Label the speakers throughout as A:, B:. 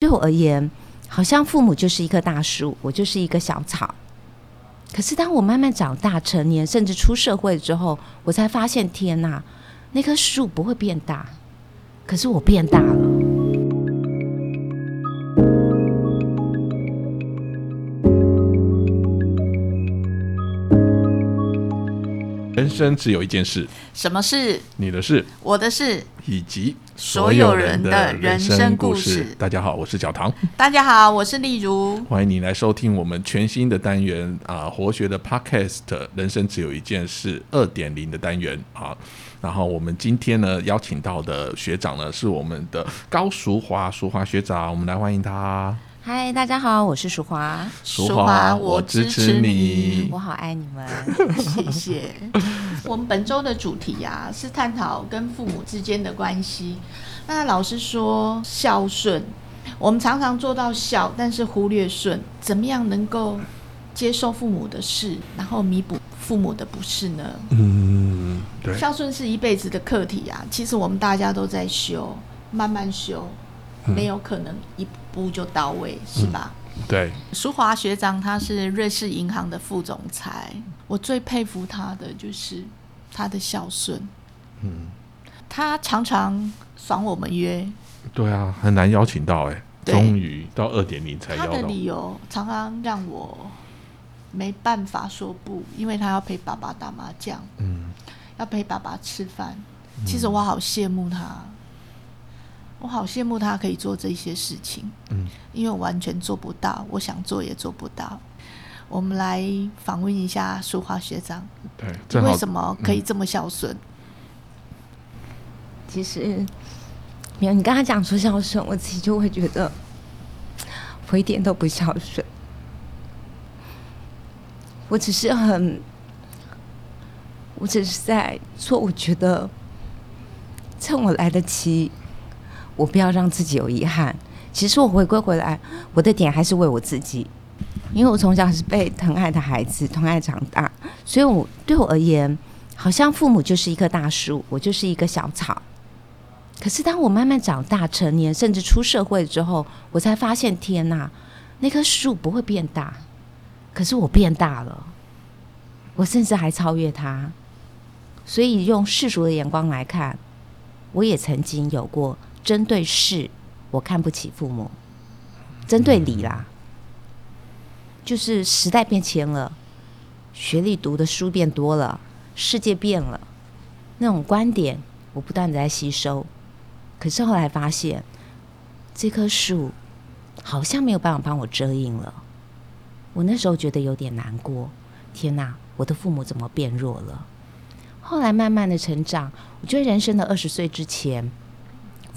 A: 对我而言，好像父母就是一棵大树，我就是一个小草。可是当我慢慢长大、成年，甚至出社会之后，我才发现，天哪，那棵树不会变大，可是我变大了。
B: 人生只有一件事，
C: 什么事？
B: 你的事，
C: 我的事，
B: 以及
C: 所有人的人生故事。
B: 大家好，我是小唐。
C: 大家好，我是丽如。
B: 欢迎你来收听我们全新的单元啊，活学的 Podcast《人生只有一件事》二点零的单元啊。然后我们今天呢，邀请到的学长呢，是我们的高淑华，淑华学长，我们来欢迎他。
A: 嗨，大家好，我是淑华。
B: 淑华，我支持你，
A: 我好爱你们，
C: 谢谢。我们本周的主题呀，是探讨跟父母之间的关系。那老师说孝顺，我们常常做到孝，但是忽略顺，怎么样能够接受父母的事，然后弥补父母的不是呢？
B: 嗯，对。
C: 孝顺是一辈子的课题啊，其实我们大家都在修，慢慢修。没有可能一步就到位，是吧？
B: 对。
C: 淑华学长他是瑞士银行的副总裁，我最佩服他的就是他的孝顺。嗯。他常常爽我们约。
B: 对啊，很难邀请到哎，终于到二点零才邀
C: 到。他的理由常常让我没办法说不，因为他要陪爸爸打麻将，嗯，要陪爸爸吃饭。其实我好羡慕他。我好羡慕他可以做这些事情，嗯，因为我完全做不到，我想做也做不到。我们来访问一下淑华学长，
B: 对，
C: 为什么可以这么孝顺？
A: 其实，没有你刚才讲说孝顺，我自己就会觉得我一点都不孝顺。我只是很，我只是在做，我觉得趁我来得及。我不要让自己有遗憾。其实我回归回来，我的点还是为我自己，因为我从小是被疼爱的孩子，疼爱长大，所以我对我而言，好像父母就是一棵大树，我就是一个小草。可是当我慢慢长大、成年，甚至出社会之后，我才发现，天哪，那棵树不会变大，可是我变大了，我甚至还超越它。所以用世俗的眼光来看，我也曾经有过。针对事，我看不起父母；针对理啦，就是时代变迁了，学历读的书变多了，世界变了，那种观点我不断的在吸收。可是后来发现，这棵树好像没有办法帮我遮阴了。我那时候觉得有点难过。天哪，我的父母怎么变弱了？后来慢慢的成长，我觉得人生的二十岁之前。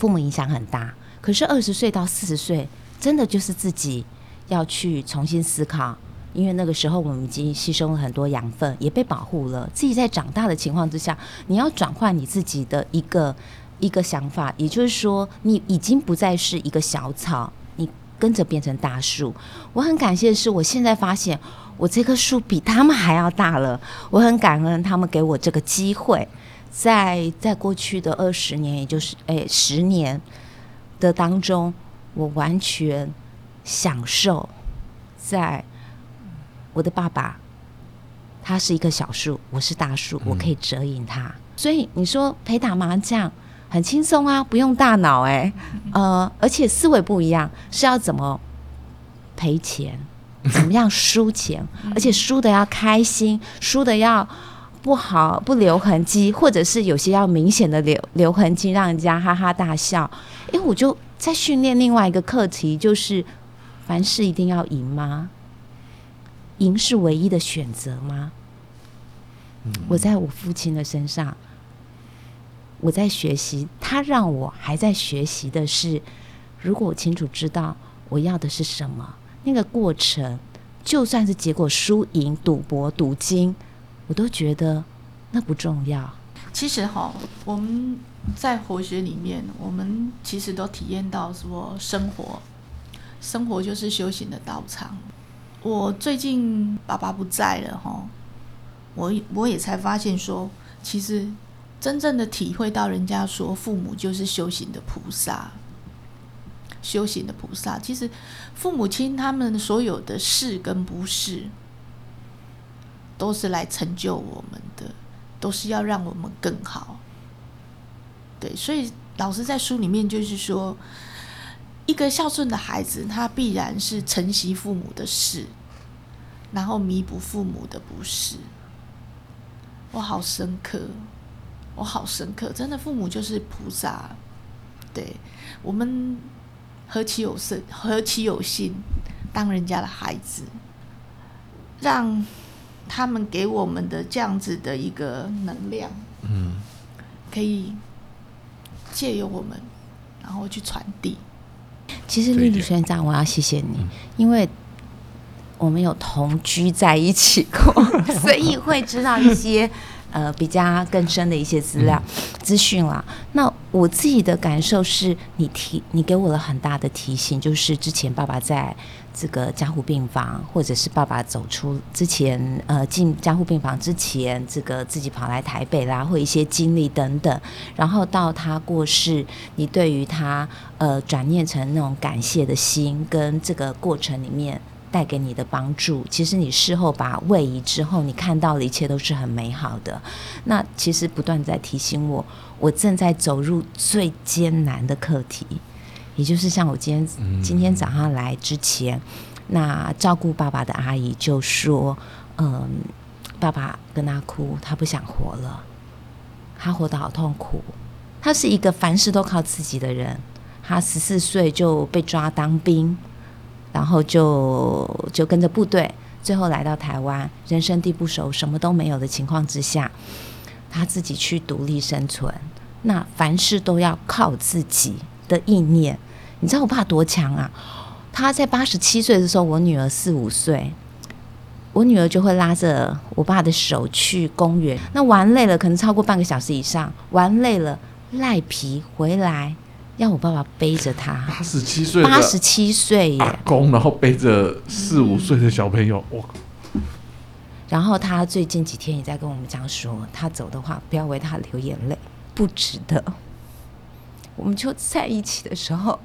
A: 父母影响很大，可是二十岁到四十岁，真的就是自己要去重新思考，因为那个时候我们已经吸收了很多养分，也被保护了。自己在长大的情况之下，你要转换你自己的一个一个想法，也就是说，你已经不再是一个小草，你跟着变成大树。我很感谢的是，我现在发现我这棵树比他们还要大了。我很感恩他们给我这个机会。在在过去的二十年，也就是诶十年的当中，我完全享受在我的爸爸，他是一棵小树，我是大树，我可以遮引他。所以你说陪打麻将很轻松啊，不用大脑哎，呃，而且思维不一样，是要怎么赔钱，怎么样输钱，而且输的要开心，输的要。不好，不留痕迹，或者是有些要明显的留留痕迹，让人家哈哈大笑。因为我就在训练另外一个课题，就是凡事一定要赢吗？赢是唯一的选择吗？我在我父亲的身上，我在学习，他让我还在学习的是，如果我清楚知道我要的是什么，那个过程，就算是结果输赢、赌博、赌金。我都觉得那不重要。
C: 其实哈，我们在活学里面，我们其实都体验到说，生活，生活就是修行的道场。我最近爸爸不在了哈，我我也才发现说，其实真正的体会到人家说父母就是修行的菩萨。修行的菩萨。其实父母亲他们所有的是跟不是，都是来成就我们的，都是要让我们更好。对，所以老师在书里面就是说，一个孝顺的孩子，他必然是承袭父母的事，然后弥补父母的不是。我好深刻，我好深刻，真的，父母就是菩萨。对我们何其有幸，何其有幸当人家的孩子，让他们给我们的这样子的一个能量，
B: 嗯，
C: 可以借由我们，然后去传递。
A: 其实丽丽学长，我要谢谢你，因为我们有同居在一起过，所以会知道一些呃比较更深的一些资料资讯啦。那我自己的感受是，你提你给我了很大的提醒，就是之前爸爸在这个加护病房，或者是爸爸走出之前，呃，进加护病房之前，这个自己跑来台北啦，或一些经历等等，然后到他过世，你对于他呃转念成那种感谢的心，跟这个过程里面。带给你的帮助，其实你事后把位移之后，你看到的一切都是很美好的。那其实不断在提醒我，我正在走入最艰难的课题，也就是像我今天今天早上来之前，那照顾爸爸的阿姨就说：“嗯，爸爸跟他哭，他不想活了，他活得好痛苦。他是一个凡事都靠自己的人，他十四岁就被抓当兵。”然后就就跟着部队，最后来到台湾，人生地不熟，什么都没有的情况之下，他自己去独立生存。那凡事都要靠自己的意念。你知道我爸多强啊？他在八十七岁的时候，我女儿四五岁，我女儿就会拉着我爸的手去公园。那玩累了，可能超过半个小时以上，玩累了赖皮回来。要我爸爸背着他，
B: 八十七岁，
A: 八十七岁耶，
B: 公，然后背着四五岁的小朋友，哇！
A: 然后他最近几天也在跟我们讲说，他走的话不要为他流眼泪，不值得。我们就在一起的时候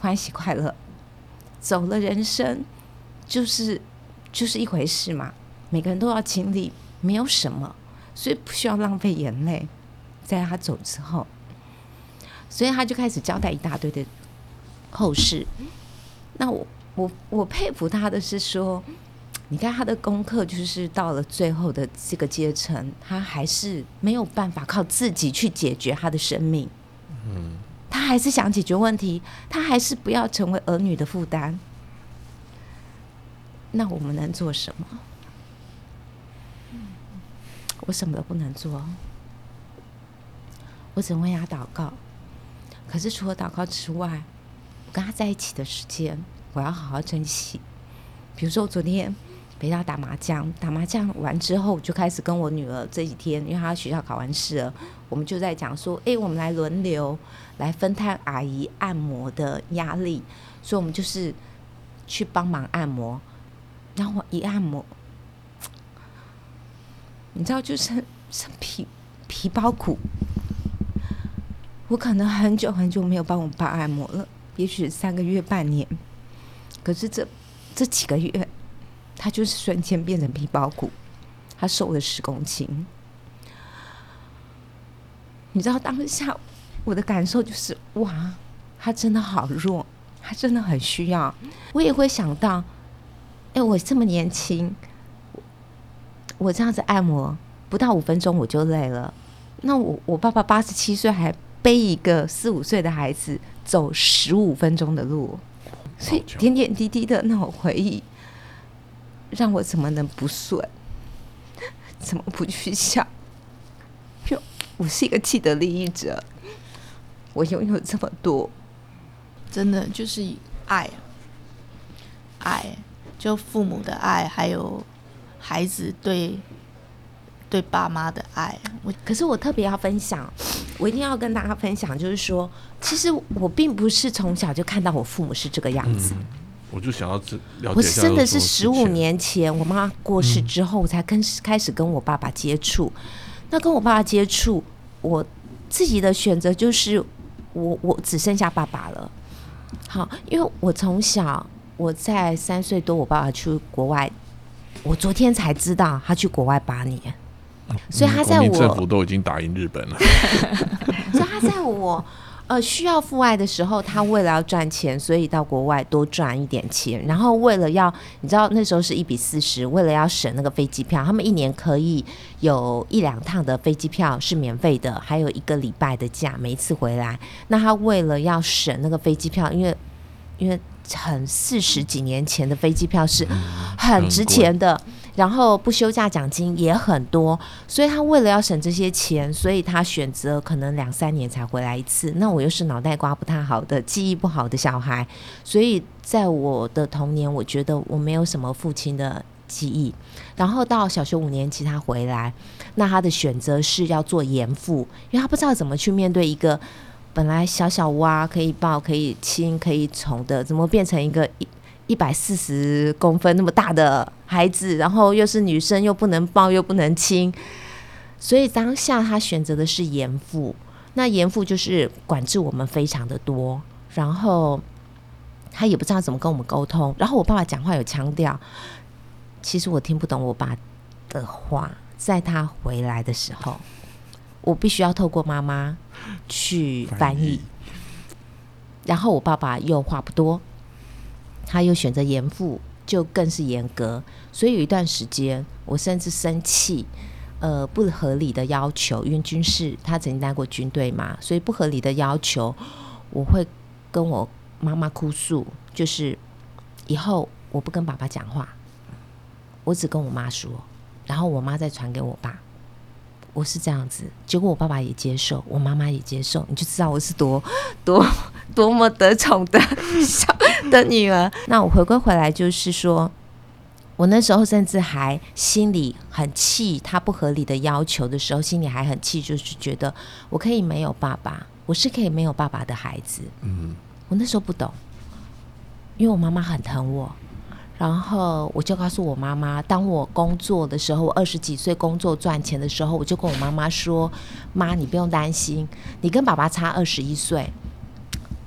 A: 欢喜快乐，走了人生就是就是一回事嘛，每个人都要经历，没有什么，所以不需要浪费眼泪。在他走之后。所以他就开始交代一大堆的后事。那我我我佩服他的是说，你看他的功课就是到了最后的这个阶层，他还是没有办法靠自己去解决他的生命。嗯，他还是想解决问题，他还是不要成为儿女的负担。那我们能做什么？我什么都不能做，我只能为他祷告。可是除了祷告之外，我跟他在一起的时间，我要好好珍惜。比如说，我昨天陪他打麻将，打麻将完之后，就开始跟我女儿这几天，因为她学校考完试了，我们就在讲说，哎，我们来轮流来分摊阿姨按摩的压力，所以我们就是去帮忙按摩，然后我一按摩，你知道，就是是皮皮包骨。我可能很久很久没有帮我爸按摩了，也许三个月、半年。可是这这几个月，他就是瞬间变成皮包骨，他瘦了十公斤。你知道当下我的感受就是，哇，他真的好弱，他真的很需要。我也会想到，哎，我这么年轻，我这样子按摩不到五分钟我就累了。那我我爸爸八十七岁还。背一个四五岁的孩子走十五分钟的路，所以点点滴滴的那种回忆，让我怎么能不顺？怎么不去想？就我是一个既得利益者，我拥有这么多，
C: 真的就是爱，爱，就父母的爱，还有孩子对。对爸妈的爱，
A: 我可是我特别要分享，我一定要跟大家分享，就是说，其实我并不是从小就看到我父母是这个样子，
B: 我就想要知了解。
A: 我真的是十五年前我妈过世之后，我才跟开始跟我爸爸接触。那跟我爸爸接触，我自己的选择就是，我我只剩下爸爸了。好，因为我从小我在三岁多，我爸爸去国外，我昨天才知道他去国外八年，所以他在
B: 我政府，都已经打赢日本了。
A: 所以他在我。呃，需要父爱的时候，他为了要赚钱，所以到国外多赚一点钱。然后为了要，你知道那时候是一比四十，为了要省那个飞机票，他们一年可以有一两趟的飞机票是免费的，还有一个礼拜的假，每一次回来。那他为了要省那个飞机票，因为因为很四十几年前的飞机票是很值钱的，然后不休假奖金也很多，所以他为了要省这些钱，所以他选择可能两三年才回来一次。那我又是脑袋瓜不太好的、记忆不好的小孩，所以在我的童年，我觉得我没有什么父亲的记忆。然后到小学五年级他回来，那他的选择是要做严父，因为他不知道怎么去面对一个本来小小蛙可以抱、可以亲、可以宠的，怎么变成一个一百四十公分那么大的孩子，然后又是女生，又不能抱，又不能亲，所以当下他选择的是严父。那严父就是管制我们非常的多，然后他也不知道怎么跟我们沟通。然后我爸爸讲话有腔调，其实我听不懂我爸的话。在他回来的时候，我必须要透过妈妈去翻译。然后我爸爸又话不多，他又选择严父，就更是严格。所以有一段时间，我甚至生气，呃，不合理的要求，因为军事他曾经待过军队嘛，所以不合理的要求，我会跟我妈妈哭诉，就是以后我不跟爸爸讲话，我只跟我妈说，然后我妈再传给我爸。我是这样子，结果我爸爸也接受，我妈妈也接受，你就知道我是多多多么得宠的小的女儿。那我回归回来，就是说，我那时候甚至还心里很气他不合理的要求的时候，心里还很气，就是觉得我可以没有爸爸，我是可以没有爸爸的孩子。
B: 嗯，
A: 我那时候不懂，因为我妈妈很疼我，然后我就告诉我妈妈，当我工作的时候，我二十几岁工作赚钱的时候，我就跟我妈妈说：“妈，你不用担心，你跟爸爸差二十一岁，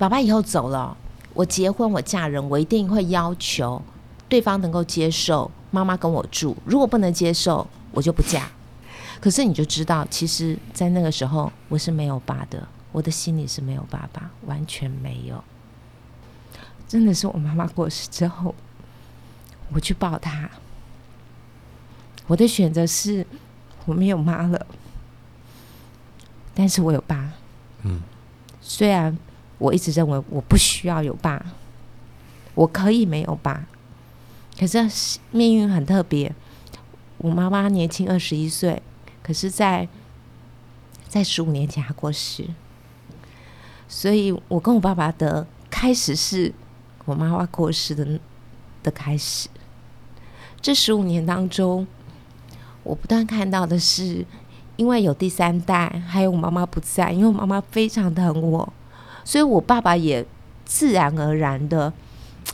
A: 爸爸以后走了，我结婚我嫁人，我一定会要求对方能够接受妈妈跟我住，如果不能接受，我就不嫁。”可是你就知道，其实，在那个时候我是没有爸的，我的心里是没有爸爸，完全没有。真的是我妈妈过世之后，我去抱她。我的选择是我没有妈了，但是我有爸。
B: 嗯，
A: 虽然我一直认为我不需要有爸，我可以没有爸，可是命运很特别。我妈妈年轻二十一岁，可是在在十五年前她过世，所以我跟我爸爸的开始是我妈妈过世的的开始。这十五年当中，我不断看到的是，因为有第三代，还有我妈妈不在，因为我妈妈非常疼我，所以我爸爸也自然而然的，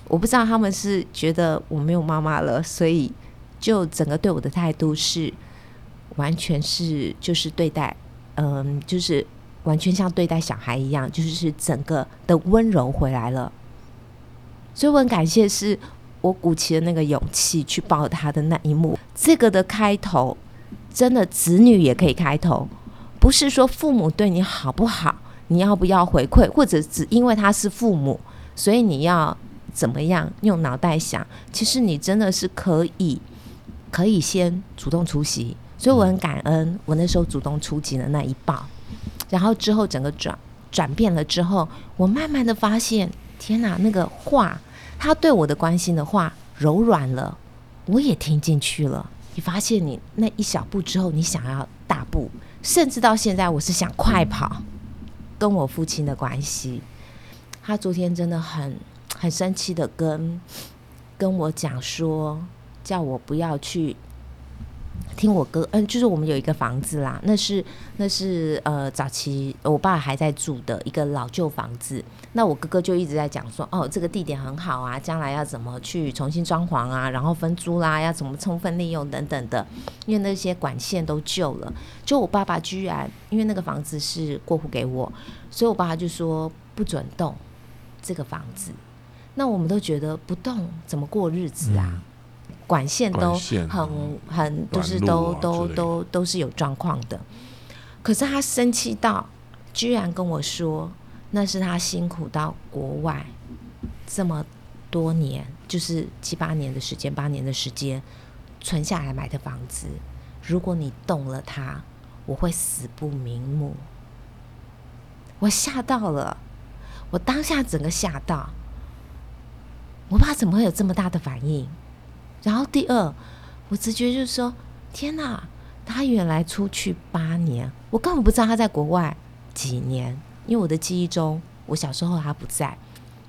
A: 我不知道他们是觉得我没有妈妈了，所以就整个对我的态度是完全是就是对待，嗯，就是完全像对待小孩一样，就是整个的温柔回来了。所以我很感谢是我鼓起了那个勇气去抱他的那一幕。这个的开头，真的子女也可以开头，不是说父母对你好不好，你要不要回馈，或者只因为他是父母，所以你要怎么样用脑袋想。其实你真的是可以，可以先主动出击。所以我很感恩我那时候主动出击的那一棒，然后之后整个转转变了之后，我慢慢的发现，天哪，那个话。他对我的关心的话柔软了，我也听进去了。你发现你那一小步之后，你想要大步，甚至到现在我是想快跑。跟我父亲的关系，他昨天真的很很生气的跟跟我讲说，叫我不要去听我哥。嗯，就是我们有一个房子啦，那是那是呃早期我爸还在住的一个老旧房子。那我哥哥就一直在讲说，哦，这个地点很好啊，将来要怎么去重新装潢啊，然后分租啦，要怎么充分利用等等的，因为那些管线都旧了。就我爸爸居然因为那个房子是过户给我，所以我爸爸就说不准动，这个房子。那我们都觉得不动怎么过日子啊？管线都很很就是都
B: 啊
A: 都都都是有状况的。可是他生气到居然跟我说，那是他辛苦到国外这么多年，就是七八年的时间，八年的时间存下来买的房子。如果你动了它，我会死不瞑目。我吓到了，我当下整个吓到，我爸怎么会有这么大的反应？然后第二，我直觉就是说，天哪，他原来出去八年，我根本不知道他在国外几年，因为我的记忆中，我小时候他不在，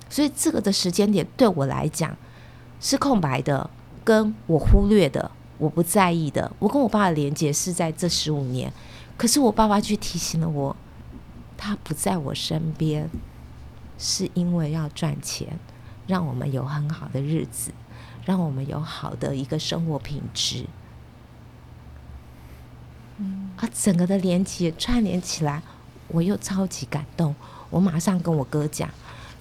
A: 所以这个的时间点对我来讲是空白的，跟我忽略的，我不在意的。我跟我爸的连接是在这十五年，可是我爸爸却提醒了我，他不在我身边，是因为要赚钱，让我们有很好的日子，让我们有好的一个生活品质。啊，整个的连接串联起来，我又超级感动。我马上跟我哥讲，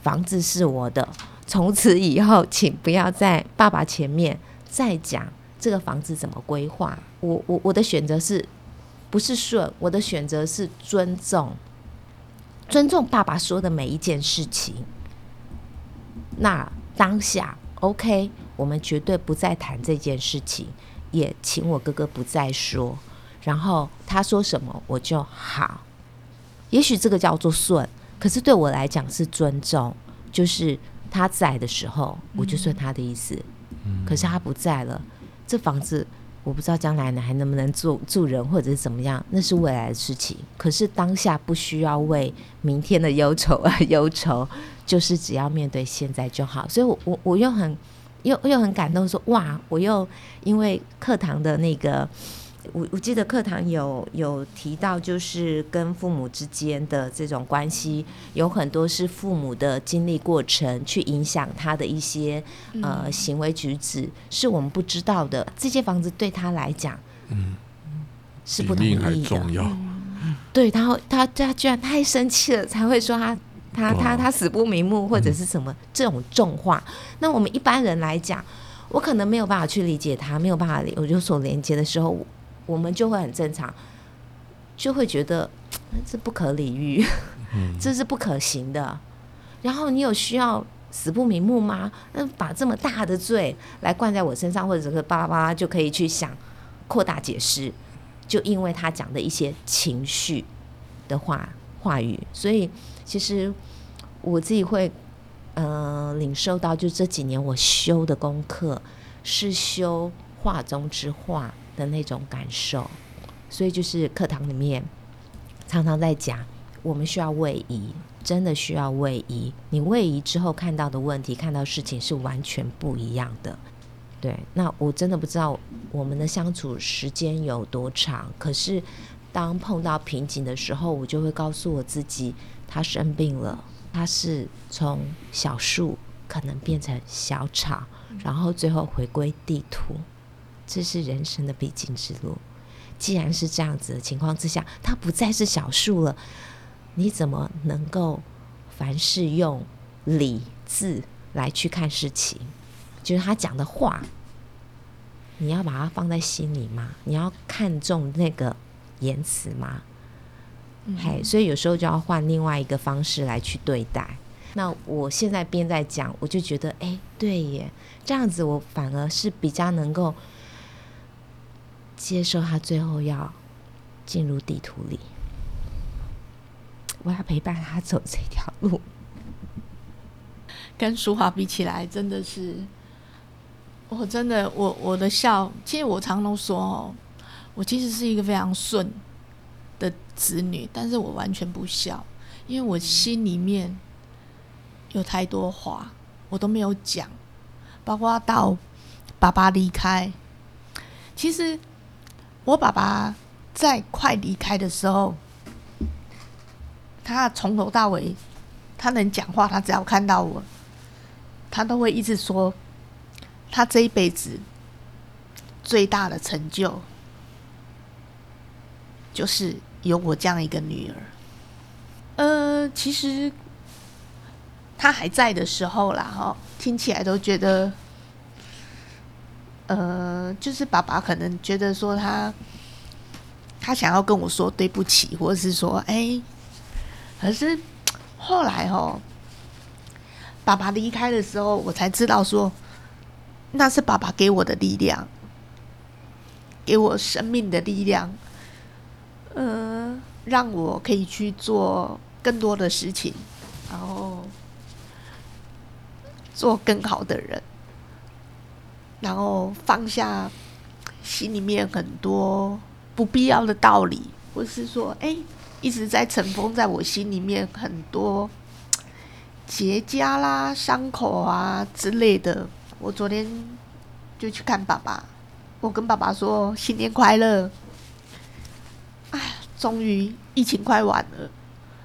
A: 房子是我的，从此以后，请不要在爸爸前面再讲这个房子怎么规划。我我我的选择是不是顺？我的选择是尊重，尊重爸爸说的每一件事情。那当下 OK，我们绝对不再谈这件事情，也请我哥哥不再说。然后他说什么我就好，也许这个叫做顺，可是对我来讲是尊重，就是他在的时候我就顺他的意思，可是他不在了，这房子我不知道将来呢还能不能住住人或者是怎么样，那是未来的事情。可是当下不需要为明天的忧愁而忧愁，就是只要面对现在就好。所以我，我我又很又又很感动说哇，我又因为课堂的那个。我我记得课堂有有提到，就是跟父母之间的这种关系，有很多是父母的经历过程去影响他的一些呃行为举止，是我们不知道的。这间房子对他来讲，
B: 嗯，
A: 是不同
B: 比命还
A: 意的。
B: 重要。
A: 对，他会他他居然太生气了，才会说他他他他死不瞑目，或者是什么这种重话。那我们一般人来讲，我可能没有办法去理解他，没有办法有有所连接的时候，我们就会很正常，就会觉得嗯这不可理喻，这是不可行的。然后你有需要死不瞑目吗？那把这么大的罪来灌在我身上，或者是巴拉巴拉就可以去想扩大解释，就因为他讲的一些情绪的话话语，所以其实我自己会呃领受到，就这几年我修的功课是修画中之画的那种感受，所以就是课堂里面常常在讲，我们需要位移，真的需要位移。你位移之后看到的问题、看到事情是完全不一样的。对，那我真的不知道我们的相处时间有多长，可是当碰到瓶颈的时候，我就会告诉我自己，他生病了，他是从小树可能变成小草，然后最后回归地图，这是人生的必经之路。既然是这样子的情况之下，它不再是小数了，你怎么能够凡事用理智来去看事情？就是他讲的话，你要把它放在心里吗？你要看重那个言辞吗？嘿，所以有时候就要换另外一个方式来去对待。那我现在边在讲，我就觉得，哎，对耶，这样子我反而是比较能够接受他最后要进入地图里，我要陪伴他走这条路。
C: 跟淑华比起来，真的是，我真的我我的笑，其实我常都说哦，我其实是一个非常顺的子女，但是我完全不笑，因为我心里面有太多话我都没有讲，包括到爸爸离开，其实我爸爸在快离开的时候，他从头到尾，他能讲话，他只要看到我。他都会一直说，他这一辈子最大的成就，就是有我这样一个女儿。呃，其实他还在的时候啦，哈，听起来都觉得，呃，就是爸爸可能觉得说他，他想要跟我说对不起，或者是说，哎，可是后来哦，爸爸离开的时候，我才知道说，那是爸爸给我的力量，给我生命的力量，嗯，让我可以去做更多的事情，然后。做更好的人，然后放下心里面很多不必要的道理，或是说，哎，一直在尘封在我心里面很多 结痂啦、伤口啊之类的。我昨天就去看爸爸，我跟爸爸说新年快乐。哎，终于疫情快完了，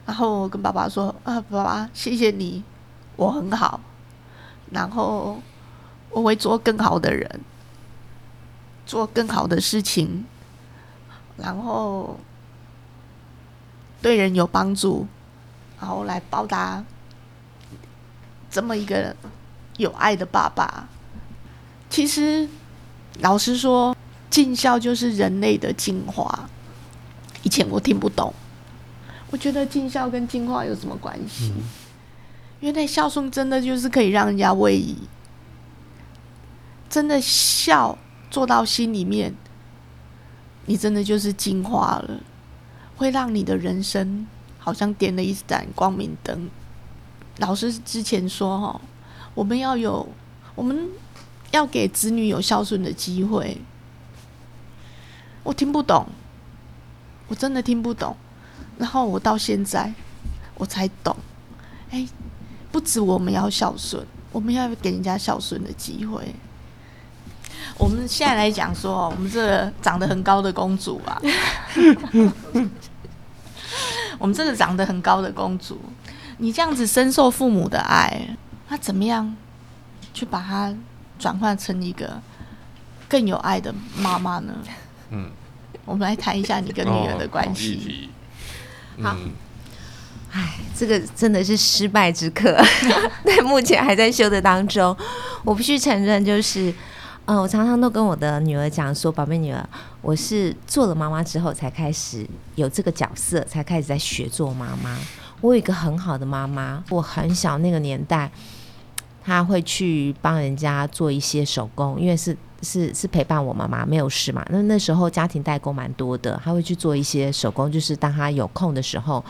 C: 然后我跟爸爸说啊，爸爸，谢谢你，我很好。然后我会做更好的人，做更好的事情，然后对人有帮助，然后来报答这么一个有爱的爸爸。其实，老实说，尽孝就是人类的进化。以前我听不懂，我觉得尽孝跟进化有什么关系？原来孝顺真的就是可以让人家位移，真的孝做到心里面，你真的就是进化了，会让你的人生好像点了一盏光明灯。老师之前说哈，我们要有，我们要给子女有孝顺的机会。我听不懂，我真的听不懂。然后我到现在我才懂，哎。不止我们要孝顺，我们要给人家孝顺的机会。我们现在来讲说，我们这个长得很高的公主啊，我们这个长得很高的公主，你这样子深受父母的爱，那怎么样去把它转换成一个更有爱的妈妈呢？嗯，我们来谈一下你跟女儿的关系。
A: 好。唉，这个真的是失败之课，对，目前还在修的当中。我必须承认，就是，嗯，我常常都跟我的女儿讲说：“宝贝女儿，我是做了妈妈之后才开始有这个角色，才开始在学做妈妈。我有一个很好的妈妈，我很小那个年代，她会去帮人家做一些手工，因为是是是陪伴我妈妈没有事嘛。那那时候家庭代工蛮多的，她会去做一些手工，就是当她有空的时候。”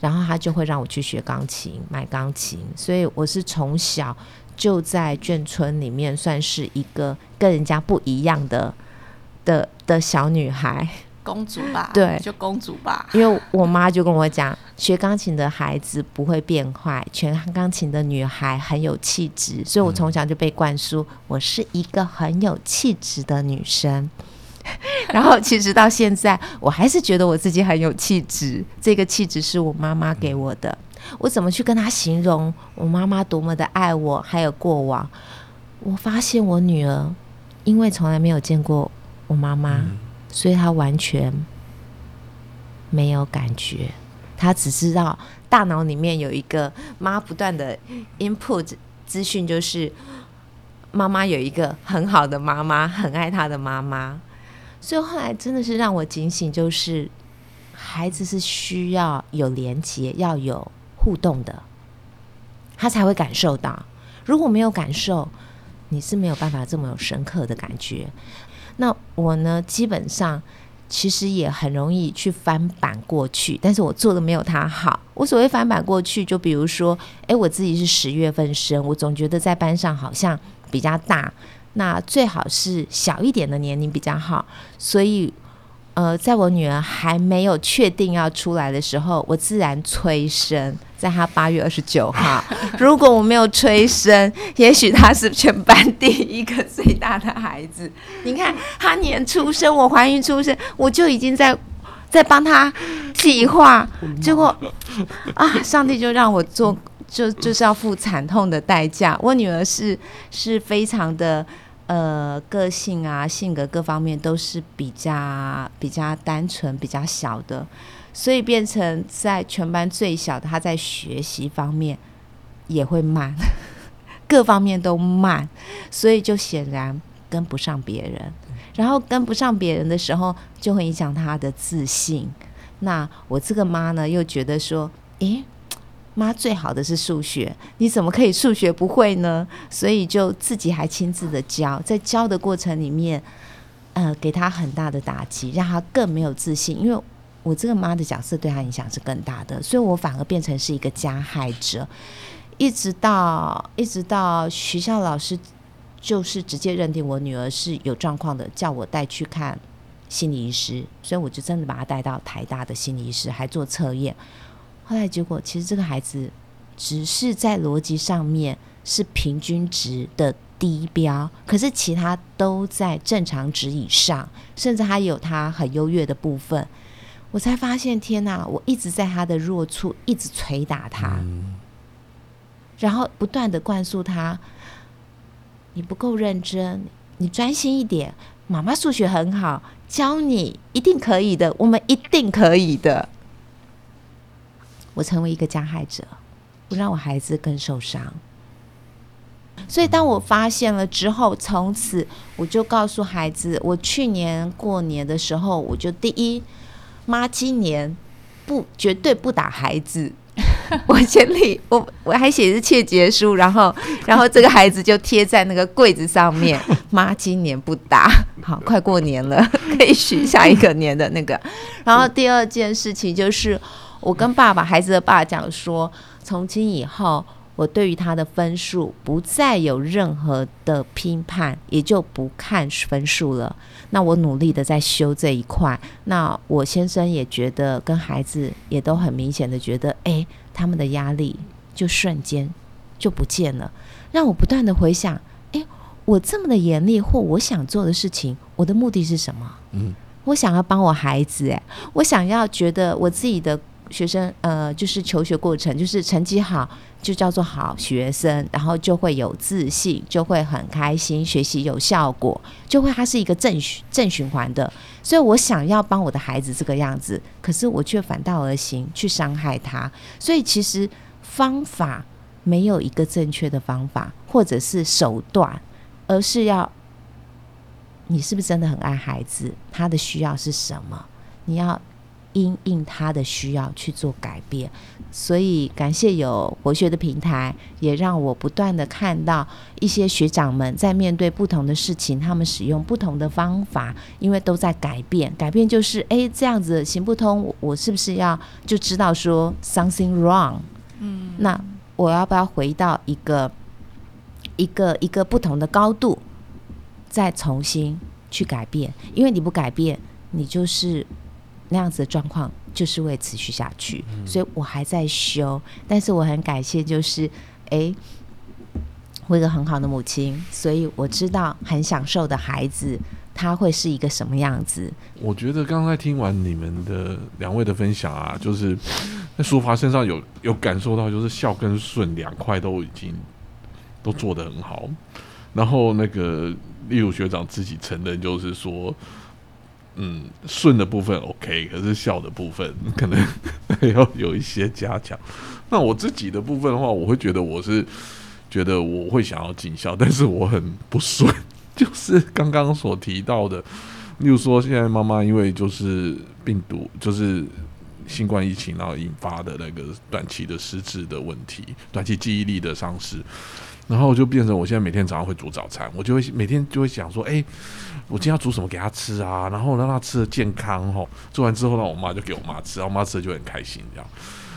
A: 然后她就会让我去学钢琴，买钢琴，所以我是从小就在眷村里面算是一个跟人家不一样的的的小女孩，
C: 公主吧？
A: 对，
C: 就公主吧。
A: 因为我妈就跟我讲，学钢琴的孩子不会变坏，学钢琴的女孩很有气质，所以我从小就被灌输我是一个很有气质的女生。然后，其实到现在，我还是觉得我自己很有气质。这个气质是我妈妈给我的。我怎么去跟她形容我妈妈多么的爱我？还有过往，我发现我女儿因为从来没有见过我妈妈，所以她完全没有感觉。她只知道大脑里面有一个妈不断的 input 资讯，就是妈妈有一个很好的妈妈，很爱她的妈妈。所以后来真的是让我警醒，就是孩子是需要有连接、要有互动的，他才会感受到。如果没有感受，你是没有办法这么有深刻的感觉。那我呢，基本上其实也很容易去翻版过去，但是我做的没有他好。我所谓翻版过去，就比如说，诶，我自己是十月份生，我总觉得在班上好像比较大。那最好是小一点的年龄比较好，所以，呃，在我女儿还没有确定要出来的时候，我自然催生，在她八月二十九号。如果我没有催生，也许她是全班 第一个最大的孩子。你看，她年出生，我怀孕出生，我就已经在在帮她计划，结果啊，上帝就让我做。就就是要付惨痛的代价。我女儿是是非常的呃个性啊，性格各方面都是比较比较单纯、比较小的，所以变成在全班最小的，他在学习方面也会慢，各方面都慢，所以就显然跟不上别人。然后跟不上别人的时候，就会影响他的自信。那我这个妈呢，又觉得说，诶，妈最好的是数学，你怎么可以数学不会呢？所以就自己还亲自的教，在教的过程里面，呃，给他很大的打击，让他更没有自信。因为我这个妈的角色对他影响是更大的，所以我反而变成是一个加害者。一直到一直到学校老师。就是直接认定我女儿是有状况的，叫我带去看心理医师，所以我就真的把她带到台大的心理医师，还做测验。后来结果，其实这个孩子只是在逻辑上面是平均值的低标，可是其他都在正常值以上，甚至还有他很优越的部分。我才发现，天哪！我一直在他的弱处一直捶打他，然后不断的灌输他。你不够认真，你专心一点。妈妈数学很好，教你一定可以的，我们一定可以的。我成为一个加害者，我让我孩子更受伤。所以当我发现了之后，从此我就告诉孩子，我去年过年的时候，我就第一，妈今年不绝对不打孩子。我先立我我还写着切结书，然后然后这个孩子就贴在那个柜子上面。妈今年不打，好，快过年了，可以许下一个年的那个。然后第二件事情就是，我跟爸爸孩子的爸讲说，从今以后。我对于他的分数不再有任何的评判，也就不看分数了。那我努力的在修这一块。那我先生也觉得，跟孩子也都很明显的觉得，哎，他们的压力就瞬间就不见了。让我不断的回想，哎，我这么的严厉，或我想做的事情，我的目的是什么？嗯，我想要帮我孩子，哎，我想要觉得我自己的。学生呃，就是求学过程，就是成绩好就叫做好学生，然后就会有自信，就会很开心，学习有效果，就会它是一个正循正循环的。所以我想要帮我的孩子这个样子，可是我却反道而行，去伤害他。所以其实方法没有一个正确的方法，或者是手段，而是要你是不是真的很爱孩子，他的需要是什么，你要。因应他的需要去做改变，所以感谢有活学的平台，也让我不断的看到一些学长们在面对不同的事情，他们使用不同的方法，因为都在改变。改变就是，哎，这样子行不通，我是不是要就知道说 something wrong？嗯，那我要不要回到一个一个一个不同的高度，再重新去改变？因为你不改变，你就是。那样子的状况就是会持续下去，所以我还在修。但是我很感谢，就是哎，我一个很好的母亲，所以我知道很享受的孩子他会是一个什么样子。
B: 我觉得刚才听完你们的两位的分享啊，就是在淑华身上有有感受到，就是孝跟顺两块都已经都做得很好。然后那个例如学长自己承认，就是说。嗯，顺的部分 OK，可是笑的部分 可能要有一些加强。那我自己的部分的话，我会觉得我是觉得我会想要尽孝，但是我很不顺，就是刚刚所提到的，例如说现在妈妈因为就是病毒，就是新冠疫情，然后引发的那个短期的失智的问题，短期记忆力的丧失。然后就变成我现在每天早上会煮早餐，我就会每天就会想说，哎，我今天要煮什么给他吃啊？然后让他吃的健康吼。做完之后，呢，我妈就给我妈吃，然后我妈吃的就很开心这样。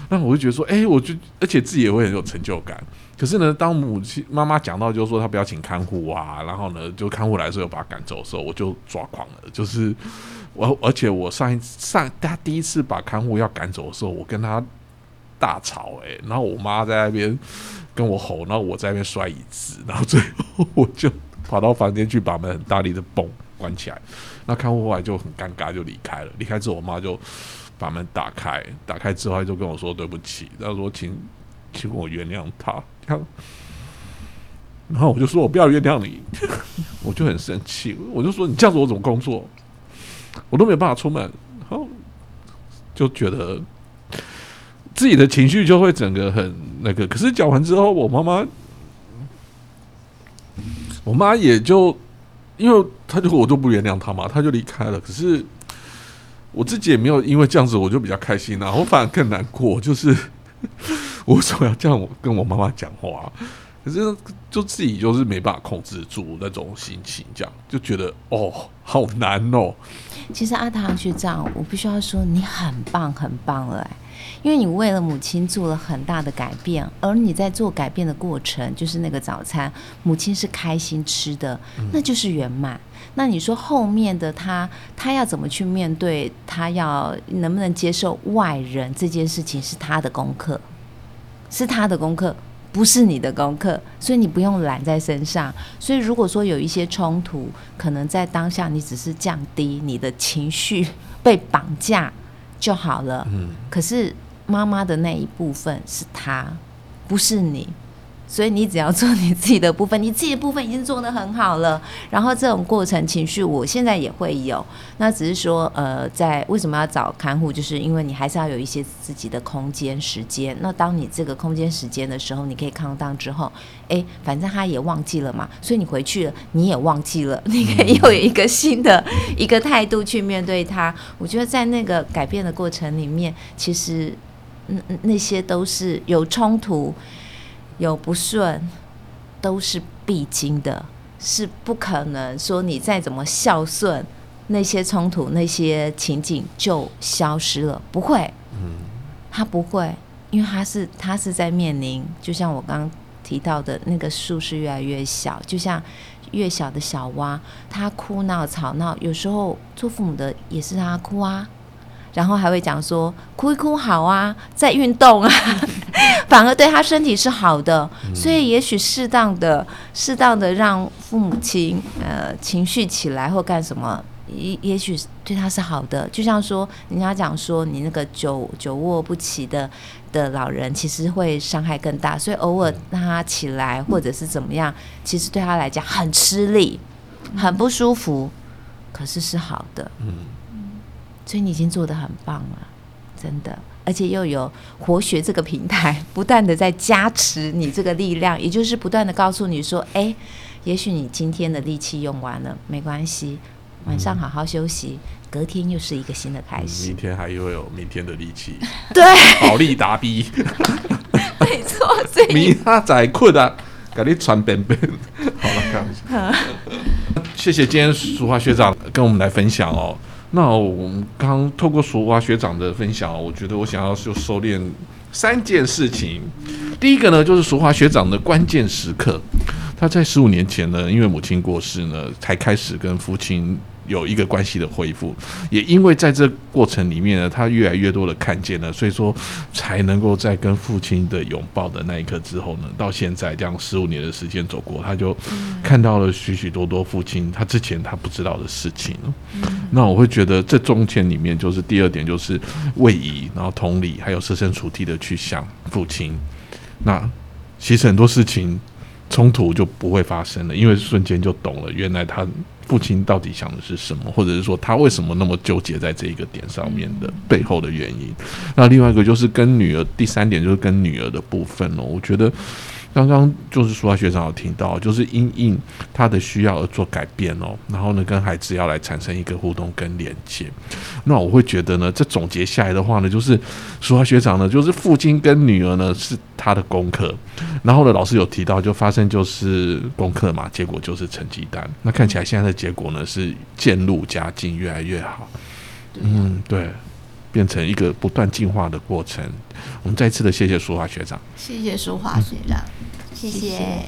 B: 那我就觉得说，哎，我就而且自己也会很有成就感。可是呢，当母亲妈妈讲到就是说她不要请看护啊，然后呢，就看护来的时候又把他赶走的时候，我就抓狂了。就是我，而且我上一上他第一次把看护要赶走的时候，我跟他大吵哎，然后我妈在那边。跟我吼，然后我在那边摔椅子，然后最后我就跑到房间去把门很大力的嘣关起来。那看护后来就很尴尬，就离开了。离开之后，我妈就把门打开，打开之后她就跟我说对不起，她说请请我原谅他。然后我就说我不要原谅你，我就很生气，我就说你这样子我怎么工作？我都没有办法出门。然后就觉得。自己的情绪就会整个很那个。可是讲完之后，我妈妈，我妈也就，因为她就我都不原谅她嘛，她就离开了。可是我自己也没有因为这样子，我就比较开心啊，我反而更难过，就是 我为什么要这样我跟我妈妈讲话？可是就自己就是没办法控制住那种心情，这样就觉得哦，好难哦。
A: 其实阿唐学长，我必须要说你很棒，很棒了，因为你为了母亲做了很大的改变，而你在做改变的过程，就是那个早餐，母亲是开心吃的，那就是圆满。那你说后面的他，他要怎么去面对？他要能不能接受外人这件事情，是他的功课，是他的功课。不是你的功课，所以你不用揽在身上。所以如果说有一些冲突，可能在当下你只是降低你的情绪 被绑架就好了。嗯。可是妈妈的那一部分是他，不是你。所以你只要做你自己的部分，你自己的部分已经做得很好了。然后这种过程情绪，我现在也会有。那只是说，呃，在为什么要找看护，就是因为你还是要有一些自己的空间时间。那当你这个空间时间的时候，你可以康当之后，哎，反正他也忘记了嘛，所以你回去了，你也忘记了，你可以又有一个新的一个态度去面对他。我觉得在那个改变的过程里面，其实那那些都是有冲突。有不顺，都是必经的，是不可能说你再怎么孝顺，那些冲突、那些情景就消失了，不会。嗯，他不会，因为他是他是在面临，就像我刚刚提到的那个树是越来越小，就像越小的小蛙，他哭闹吵闹，有时候做父母的也是他哭啊。然后还会讲说哭一哭好啊，在运动啊，反而对他身体是好的。所以也许适当的、适当的让父母亲呃情绪起来或干什么，也也许对他是好的。就像说人家讲说，你那个久久卧不起的的老人，其实会伤害更大。所以偶尔让他起来或者是怎么样，其实对他来讲很吃力、很不舒服，可是是好的。嗯。所以你已经做得很棒了，真的，而且又有活学这个平台，不断的在加持你这个力量，也就是不断的告诉你说，哎，也许你今天的力气用完了，没关系，晚上好好休息，隔天又是一个新的开始，
B: 明天还会有明天的力气，
A: 对，
B: 好利达逼，
A: 没错，所以
B: 明他仔困啊，给你传便便，好了，开玩笑，谢谢今天淑华学长跟我们来分享哦。那我们刚透过俗华学长的分享，我觉得我想要就收敛三件事情。第一个呢，就是俗华学长的关键时刻，他在十五年前呢，因为母亲过世呢，才开始跟父亲。有一个关系的恢复，也因为在这过程里面呢，他越来越多的看见了，所以说才能够在跟父亲的拥抱的那一刻之后呢，到现在这样十五年的时间走过，他就看到了许许多多父亲他之前他不知道的事情。那我会觉得这中间里面就是第二点，就是位移，然后同理，还有设身处地的去想父亲。那其实很多事情冲突就不会发生了，因为瞬间就懂了，原来他。父亲到底想的是什么，或者是说他为什么那么纠结在这一个点上面的背后的原因？那另外一个就是跟女儿，第三点就是跟女儿的部分哦，我觉得。刚刚就是说，学长有听到，就是因应他的需要而做改变哦，然后呢，跟孩子要来产生一个互动跟连接。那我会觉得呢，这总结下来的话呢，就是说学长呢，就是父亲跟女儿呢是他的功课，然后呢，老师有提到就发生就是功课嘛，结果就是成绩单。那看起来现在的结果呢是渐入佳境，越来越好。嗯，对。变成一个不断进化的过程。我们再次的谢谢淑华学长，
C: 谢谢淑华学长，谢谢。